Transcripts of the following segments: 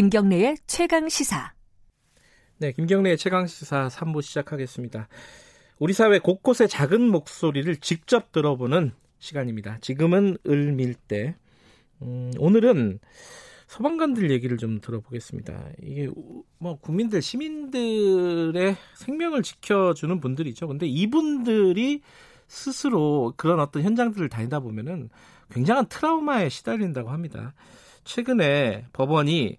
김경래의 최강 시사. 네, 김경래의 최강 시사 3부 시작하겠습니다. 우리 사회 곳곳의 작은 목소리를 직접 들어보는 시간입니다. 지금은 을밀대. 음, 오늘은 소방관들 얘기를 좀 들어보겠습니다. 이게 뭐 국민들 시민들의 생명을 지켜주는 분들이죠. 근데 이분들이 스스로 그런 어떤 현장들을 다니다 보면은 굉장한 트라우마에 시달린다고 합니다. 최근에 법원이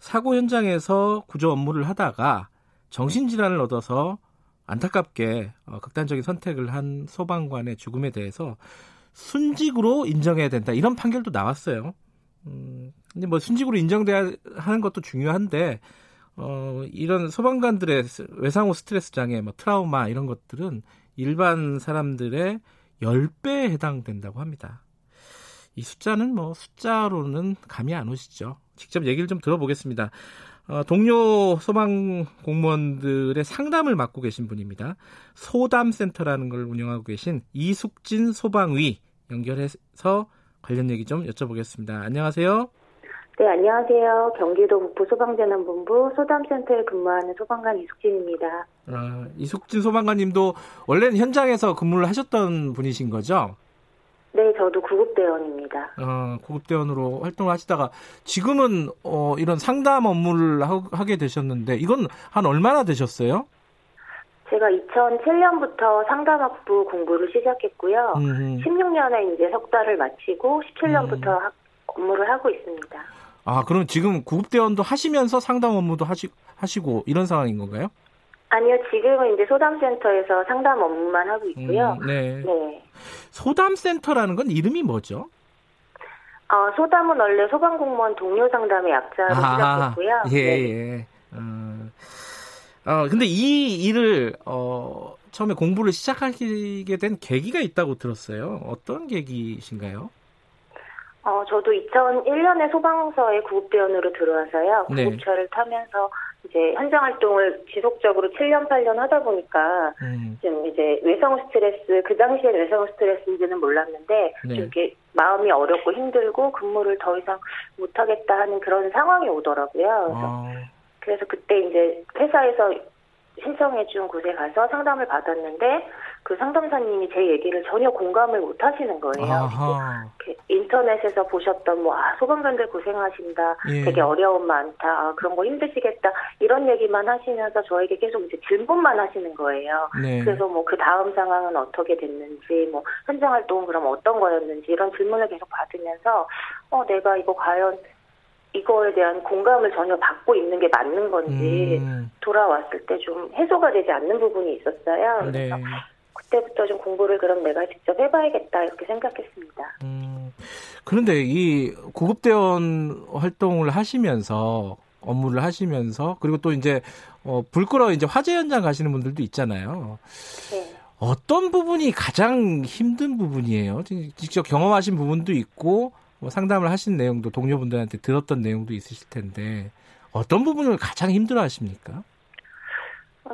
사고 현장에서 구조 업무를 하다가 정신질환을 얻어서 안타깝게 어, 극단적인 선택을 한 소방관의 죽음에 대해서 순직으로 인정해야 된다 이런 판결도 나왔어요. 음, 근데 뭐 순직으로 인정돼야 하는 것도 중요한데 어, 이런 소방관들의 외상후 스트레스 장애, 뭐 트라우마 이런 것들은 일반 사람들의 10배에 해당된다고 합니다. 이 숫자는 뭐 숫자로는 감이 안 오시죠. 직접 얘기를 좀 들어보겠습니다. 어, 동료 소방 공무원들의 상담을 맡고 계신 분입니다. 소담센터라는 걸 운영하고 계신 이숙진 소방위 연결해서 관련 얘기 좀 여쭤보겠습니다. 안녕하세요. 네, 안녕하세요. 경기도 북부 소방재난본부 소담센터에 근무하는 소방관 이숙진입니다. 아, 이숙진 소방관님도 원래는 현장에서 근무를 하셨던 분이신 거죠? 네, 저도 구급대원입니다. 어, 구급대원으로 활동을 하시다가 지금은 어, 이런 상담 업무를 하, 게 되셨는데 이건 한 얼마나 되셨어요? 제가 2007년부터 상담학부 공부를 시작했고요. 음 16년에 이제 석 달을 마치고 17년부터 음. 업무를 하고 있습니다. 아, 그럼 지금 구급대원도 하시면서 상담 업무도 하시, 하시고 이런 상황인 건가요? 아니요, 지금은 이제 소담센터에서 상담 업무만 하고 있고요. 음, 네. 네. 소담센터라는 건 이름이 뭐죠? 어, 소담은 원래 소방공무원 동료 상담의 약자로 아, 시작했고요. 예, 네. 예. 어, 어, 근데 이 일을, 어, 처음에 공부를 시작하게 된 계기가 있다고 들었어요. 어떤 계기신가요? 어, 저도 2001년에 소방서에 구급대원으로 들어와서요. 네. 구급차를 네. 타면서 이제 현장 활동을 지속적으로 7년, 8년 하다 보니까 음. 좀 이제 외상 스트레스, 그 당시에 외상 스트레스인지는 몰랐는데 네. 좀 이렇게 마음이 어렵고 힘들고 근무를 더 이상 못하겠다 하는 그런 상황이 오더라고요. 그래서, 아. 그래서 그때 이제 회사에서 신청해준 곳에 가서 상담을 받았는데 그 상담사님이 제 얘기를 전혀 공감을 못 하시는 거예요. 인터넷에서 보셨던 뭐, 아, 소방관들 고생하신다. 예. 되게 어려움 많다. 아, 그런 거 힘드시겠다. 이런 얘기만 하시면서 저에게 계속 이제 질문만 하시는 거예요. 네. 그래서 뭐 그 다음 상황은 어떻게 됐는지, 뭐 현장 활동은 그럼 어떤 거였는지 이런 질문을 계속 받으면서, 어, 내가 이거 과연 이거에 대한 공감을 전혀 받고 있는 게 맞는 건지 음. 돌아왔을 때 좀 해소가 되지 않는 부분이 있었어요. 그래서 네. 그때부터 좀 공부를 그럼 내가 직접 해봐야겠다 이렇게 생각했습니다. 음. 그런데 이 구급대원 활동을 하시면서 업무를 하시면서 그리고 또 이제 어, 불 끌어 이제 화재 현장 가시는 분들도 있잖아요. 네. 어떤 부분이 가장 힘든 부분이에요? 직접 경험하신 부분도 있고 뭐 상담을 하신 내용도 동료분들한테 들었던 내용도 있으실 텐데 어떤 부분을 가장 힘들어 하십니까?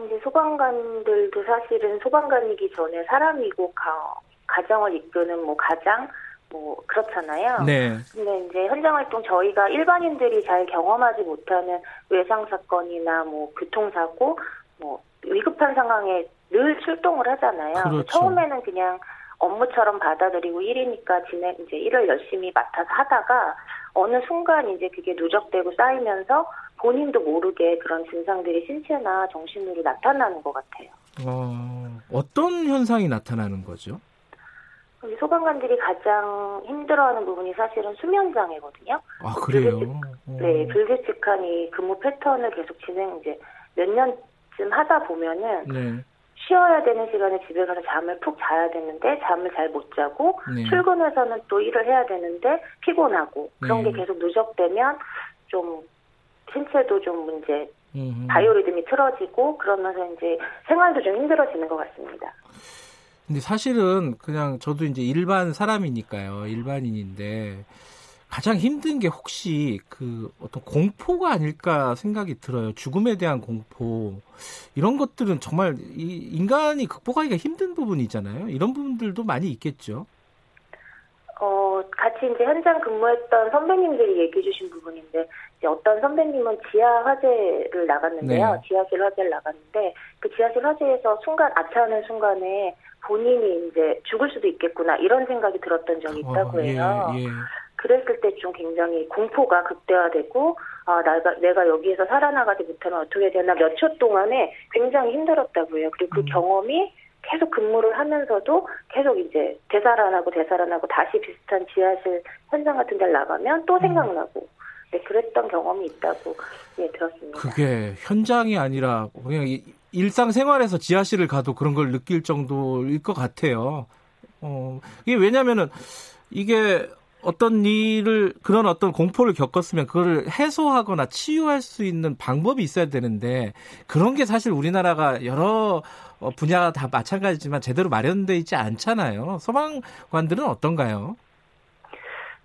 이제 소방관들도 사실은 소방관이기 전에 사람이고 가, 가정을 이끄는 뭐 가장 뭐 그렇잖아요. 네. 근데 이제 현장 활동 저희가 일반인들이 잘 경험하지 못하는 외상 사건이나 뭐 교통사고 뭐 위급한 상황에 늘 출동을 하잖아요. 그렇죠. 처음에는 그냥 업무처럼 받아들이고 일이니까 진행 이제 일을 열심히 맡아서 하다가 어느 순간 이제 그게 누적되고 쌓이면서 본인도 모르게 그런 증상들이 신체나 정신으로 나타나는 것 같아요. 어, 어떤 현상이 나타나는 거죠? 소방관들이 가장 힘들어하는 부분이 사실은 수면 장애거든요. 아 그래요? 불규칙, 네, 불규칙한 이 근무 패턴을 계속 진행 이제 몇 년쯤 하다 보면은 네. 쉬어야 되는 시간에 집에 가서 잠을 푹 자야 되는데 잠을 잘 못 자고 네. 출근해서는 또 일을 해야 되는데 피곤하고 그런 네. 게 계속 누적되면 좀 신체도 좀 문제 음흠. 바이오리듬이 틀어지고 그러면서 이제 생활도 좀 힘들어지는 것 같습니다. 근데 사실은 그냥 저도 이제 일반 사람이니까요. 일반인인데 가장 힘든 게 혹시 그 어떤 공포가 아닐까 생각이 들어요. 죽음에 대한 공포. 이런 것들은 정말 이 인간이 극복하기가 힘든 부분이잖아요. 이런 부분들도 많이 있겠죠. 어, 어, 같이 이제 현장 근무했던 선배님들이 얘기해 주신 부분인데, 이제 어떤 선배님은 지하 화재를 나갔는데요. 네. 지하실 화재를 나갔는데, 그 지하실 화재에서 순간, 아차하는 순간에 본인이 이제 죽을 수도 있겠구나, 이런 생각이 들었던 적이 어, 있다고 해요. 예, 예. 그랬을 때 좀 굉장히 공포가 극대화되고, 아, 내가, 내가 여기에서 살아나가지 못하면 어떻게 되나 몇 초 동안에 굉장히 힘들었다고 해요. 그리고 그 음. 경험이 계속 근무를 하면서도 계속 이제 되살아나고 되살아나고 다시 비슷한 지하실 현장 같은 데를 나가면 또 음. 생각나고 네, 그랬던 경험이 있다고 예, 들었습니다. 그게 현장이 아니라 그냥 일상생활에서 지하실을 가도 그런 걸 느낄 정도일 것 같아요. 어, 이게 왜냐면은 이게 어떤 일을 그런 어떤 공포를 겪었으면 그걸 해소하거나 치유할 수 있는 방법이 있어야 되는데 그런 게 사실 우리나라가 여러 어, 분야 다 마찬가지지만 제대로 마련돼 있지 않잖아요. 소방관들은 어떤가요?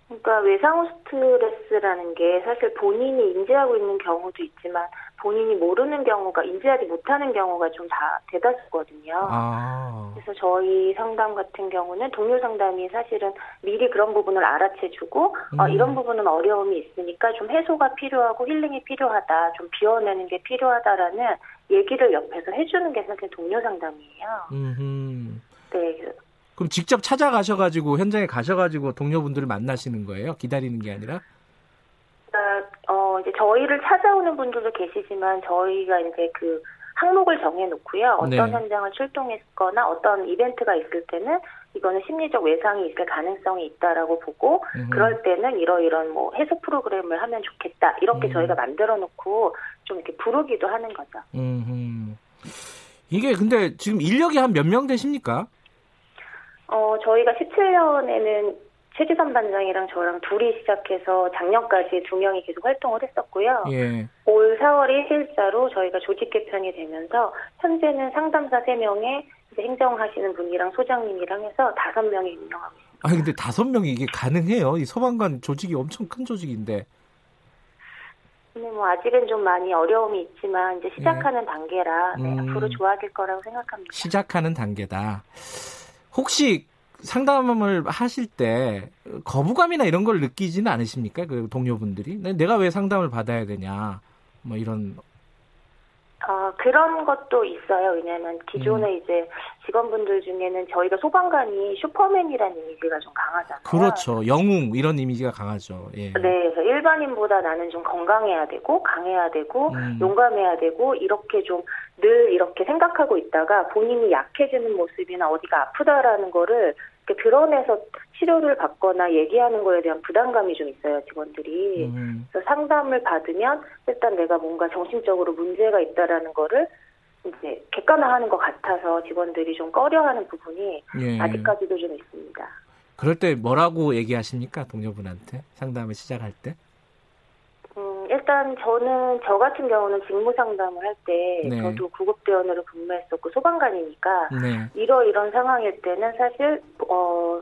그러니까 외상후 스트레스라는 게 사실 본인이 인지하고 있는 경우도 있지만 본인이 모르는 경우가 인지하지 못하는 경우가 좀 다 대다수거든요. 아. 그래서 저희 상담 같은 경우는 동료 상담이 사실은 미리 그런 부분을 알아채주고 음. 어, 이런 부분은 어려움이 있으니까 좀 해소가 필요하고 힐링이 필요하다, 좀 비워내는 게 필요하다라는 얘기를 옆에서 해주는 게 사실 동료 상담이에요. 음흠. 네. 그럼 직접 찾아가셔가지고 현장에 가셔가지고 동료분들을 만나시는 거예요? 기다리는 게 아니라? 저희를 찾아오는 분들도 계시지만 저희가 이제 그 항목을 정해놓고요. 어떤 네. 현장을 출동했거나 어떤 이벤트가 있을 때는 이거는 심리적 외상이 있을 가능성이 있다라고 보고 음흠. 그럴 때는 이러이런 뭐 해소 프로그램을 하면 좋겠다 이렇게 음. 저희가 만들어놓고 좀 이렇게 부르기도 하는 거죠. 음흠. 이게 근데 지금 인력이 한 몇 명 되십니까? 어 저희가 17년에는 최지선 반장이랑 저랑 둘이 시작해서 작년까지 두 명이 계속 활동을 했었고요. 예. 올 4월 1일자로 저희가 조직 개편이 되면서 현재는 상담사 3명에 행정하시는 분이랑 소장님이랑 해서 5명이 운영하고 있습니다. 아 근데 5명이 이게 가능해요? 이 소방관 조직이 엄청 큰 조직인데. 근데 뭐 아직은 좀 많이 어려움이 있지만 이제 시작하는 네. 단계라 네, 음, 앞으로 좋아질 거라고 생각합니다. 시작하는 단계다. 혹시 상담을 하실 때 거부감이나 이런 걸 느끼지는 않으십니까? 그 동료분들이 내가 왜 상담을 받아야 되냐 뭐 이런 어, 그런 것도 있어요. 왜냐하면 기존에 음. 이제 직원분들 중에는 저희가 소방관이 슈퍼맨이라는 이미지가 좀 강하잖아요. 그렇죠. 영웅 이런 이미지가 강하죠. 예. 네, 그래서 일반인보다 나는 좀 건강해야 되고 강해야 되고 음. 용감해야 되고 이렇게 좀 늘 이렇게 생각하고 있다가 본인이 약해지는 모습이나 어디가 아프다라는 거를 드러내서 치료를 받거나 얘기하는 거에 대한 부담감이 좀 있어요 직원들이. 음. 그래서 상담을 받으면 일단 내가 뭔가 정신적으로 문제가 있다라는 거를 이제 객관화하는 것 같아서 직원들이 좀 꺼려하는 부분이 예. 아직까지도 좀 있습니다. 그럴 때 뭐라고 얘기하십니까 동료분한테 상담을 시작할 때? 일단 저는 저 같은 경우는 직무 상담을 할때 네. 저도 구급대원으로 근무했었고 소방관이니까 네. 이러 이런 상황일 때는 사실 어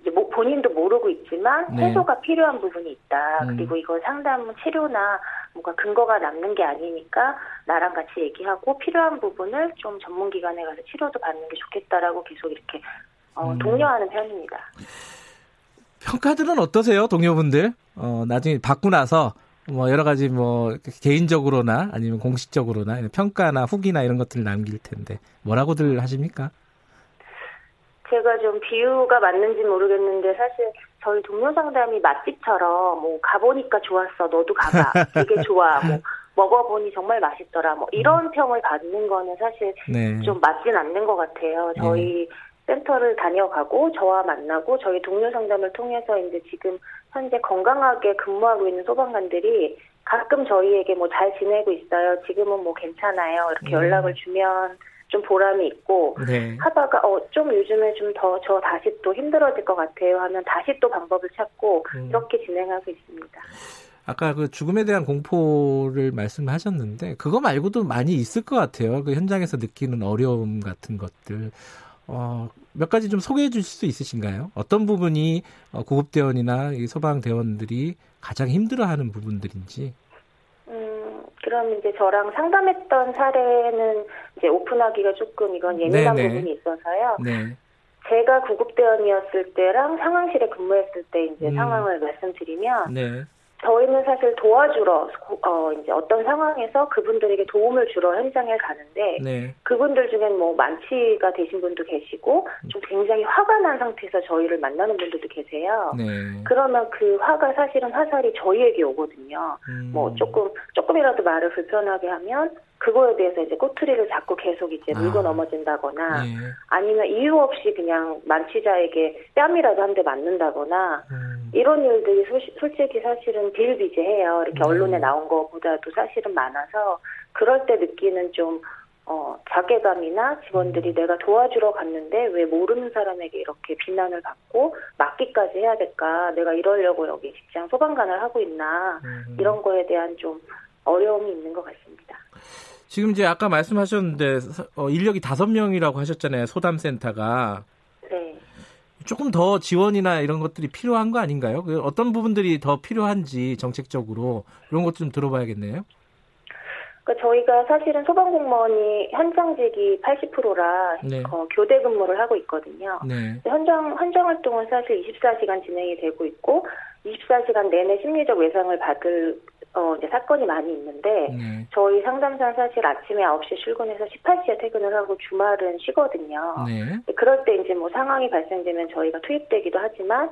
이제 뭐 본인도 모르고 있지만 네. 해소가 필요한 부분이 있다. 음. 그리고 이거 상담 치료나 뭔가 근거가 남는 게 아니니까 나랑 같이 얘기하고 필요한 부분을 좀 전문기관에 가서 치료도 받는 게 좋겠다라고 계속 이렇게 어, 음. 독려하는 편입니다. 평가들은 어떠세요, 동료분들? 어, 나중에 받고 나서 뭐 여러 가지 뭐 개인적으로나 아니면 공식적으로나 평가나 후기나 이런 것들을 남길 텐데 뭐라고들 하십니까? 제가 좀 비유가 맞는지 모르겠는데 사실 저희 동료 상담이 맛집처럼 뭐 가보니까 좋았어 너도 가봐 되게 좋아 뭐 먹어보니 정말 맛있더라 뭐 이런 음. 평을 받는 거는 사실 네. 좀 맞진 않는 것 같아요 저희 네. 센터를 다녀가고 저와 만나고 저희 동료 상담을 통해서 이제 지금 현재 건강하게 근무하고 있는 소방관들이 가끔 저희에게 뭐 잘 지내고 있어요. 지금은 뭐 괜찮아요. 이렇게 음. 연락을 주면 좀 보람이 있고 네. 하다가 어 좀 요즘에 좀 더 저 다시 또 힘들어질 것 같아요 하면 다시 또 방법을 찾고 음. 이렇게 진행하고 있습니다. 아까 그 죽음에 대한 공포를 말씀하셨는데 그거 말고도 많이 있을 것 같아요. 그 현장에서 느끼는 어려움 같은 것들. 어, 몇 가지 좀 소개해 주실 수 있으신가요? 어떤 부분이 어, 구급대원이나 소방대원들이 가장 힘들어하는 부분들인지? 음, 그럼 이제 저랑 상담했던 사례는 이제 오픈하기가 조금 이건 예민한 네네. 부분이 있어서요. 네. 제가 구급대원이었을 때랑 상황실에 근무했을 때 이제 음. 상황을 말씀드리면 네. 저희는 사실 도와주러 어 이제 어떤 상황에서 그분들에게 도움을 주러 현장에 가는데 네. 그분들 중엔 뭐 만취가 되신 분도 계시고 좀 굉장히 화가 난 상태에서 저희를 만나는 분들도 계세요. 네. 그러면 그 화가 사실은 화살이 저희에게 오거든요. 음. 뭐 조금 조금이라도 말을 불편하게 하면 그거에 대해서 이제 꼬투리를 잡고 계속 이제 물고 아. 넘어진다거나 예. 아니면 이유 없이 그냥 만취자에게 뺨이라도 한 대 맞는다거나 음. 이런 일들이 소, 솔직히 사실은 비일비재해요. 이렇게 음. 언론에 나온 것보다도 사실은 많아서 그럴 때 느끼는 좀 어, 자괴감이나 직원들이 음. 내가 도와주러 갔는데 왜 모르는 사람에게 이렇게 비난을 받고 맞기까지 해야 될까? 내가 이러려고 여기 직장 소방관을 하고 있나? 음. 이런 거에 대한 좀 어려움이 있는 것 같습니다. 지금 이제 아까 말씀하셨는데 어, 인력이 다섯 명이라고 하셨잖아요. 소담센터가. 네. 조금 더 지원이나 이런 것들이 필요한 거 아닌가요? 그 어떤 부분들이 더 필요한지 정책적으로 이런 것 좀 들어봐야겠네요. 그러니까 저희가 사실은 소방공무원이 현장직이 80%라 네. 어, 교대 근무를 하고 있거든요. 네. 현장 현장 활동은 사실 24시간 진행이 되고 있고 24시간 내내 심리적 외상을 받을 어, 이제 사건이 많이 있는데, 네. 저희 상담사는 사실 아침에 9시에 출근해서 18시에 퇴근을 하고 주말은 쉬거든요. 네. 그럴 때 이제 뭐 상황이 발생되면 저희가 투입되기도 하지만,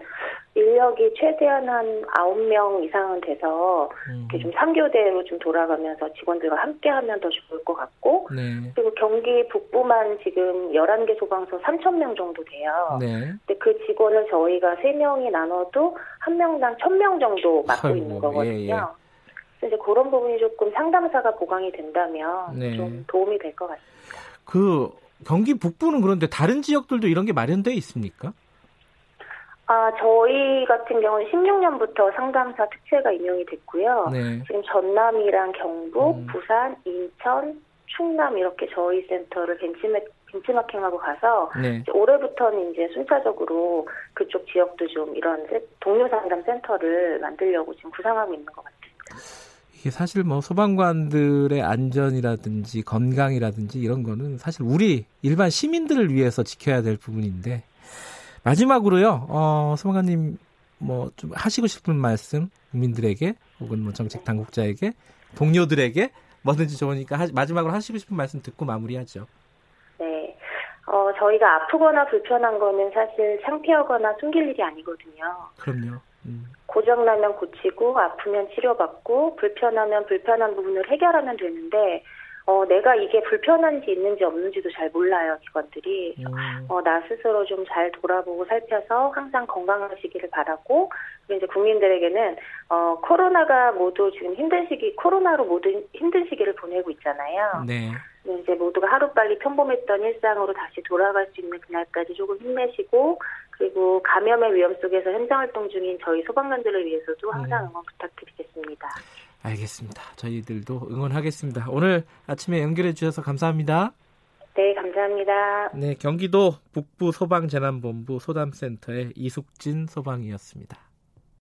인력이 최대한 한 9명 이상은 돼서, 음. 이렇게 좀 3교대로 좀 돌아가면서 직원들과 함께 하면 더 좋을 것 같고, 네. 그리고 경기 북부만 지금 11개 소방서 3,000명 정도 돼요. 네. 근데 그 직원을 저희가 3명이 나눠도 한 명당 1,000명 정도 맡고 아이고, 있는 거거든요. 예, 예. 이제 그런 부분이 조금 상담사가 보강이 된다면 네. 좀 도움이 될 것 같습니다. 그 경기 북부는 그런데 다른 지역들도 이런 게 마련돼 있습니까? 아, 저희 같은 경우는 16년부터 상담사 특채가 임용이 됐고요. 네. 지금 전남이랑 경북, 음. 부산, 인천, 충남 이렇게 저희 센터를 벤치맥 벤치마킹하고 가서 네. 올해부터는 이제 순차적으로 그쪽 지역도 좀 이런 동료 상담 센터를 만들려고 지금 구상하고 있는 것 같습니다. 이게 사실 뭐 소방관들의 안전이라든지 건강이라든지 이런 거는 사실 우리 일반 시민들을 위해서 지켜야 될 부분인데 마지막으로요, 어, 소방관님 뭐 좀 하시고 싶은 말씀 국민들에게 혹은 뭐 정책 당국자에게 동료들에게 뭐든지 좋으니까 하, 마지막으로 하시고 싶은 말씀 듣고 마무리하죠. 네. 어, 저희가 아프거나 불편한 거는 사실 창피하거나 숨길 일이 아니거든요. 그럼요. 음. 고장나면 고치고 아프면 치료받고 불편하면 불편한 부분을 해결하면 되는데 어, 내가 이게 불편한지 있는지 없는지도 잘 몰라요, 직원들이. 음. 어, 나 스스로 좀 잘 돌아보고 살펴서 항상 건강하시기를 바라고, 그리고 이제 국민들에게는, 어, 코로나가 모두 지금 힘든 시기, 코로나로 모두 힘든 시기를 보내고 있잖아요. 네. 이제 모두가 하루빨리 평범했던 일상으로 다시 돌아갈 수 있는 그날까지 조금 힘내시고, 그리고 감염의 위험 속에서 현장 활동 중인 저희 소방관들을 위해서도 항상 음. 응원 부탁드리겠습니다. 알겠습니다. 저희들도 응원하겠습니다. 오늘 아침에 연결해 주셔서 감사합니다. 네, 감사합니다. 네, 경기도 북부 소방재난본부 소담센터의 이숙진 소방이었습니다.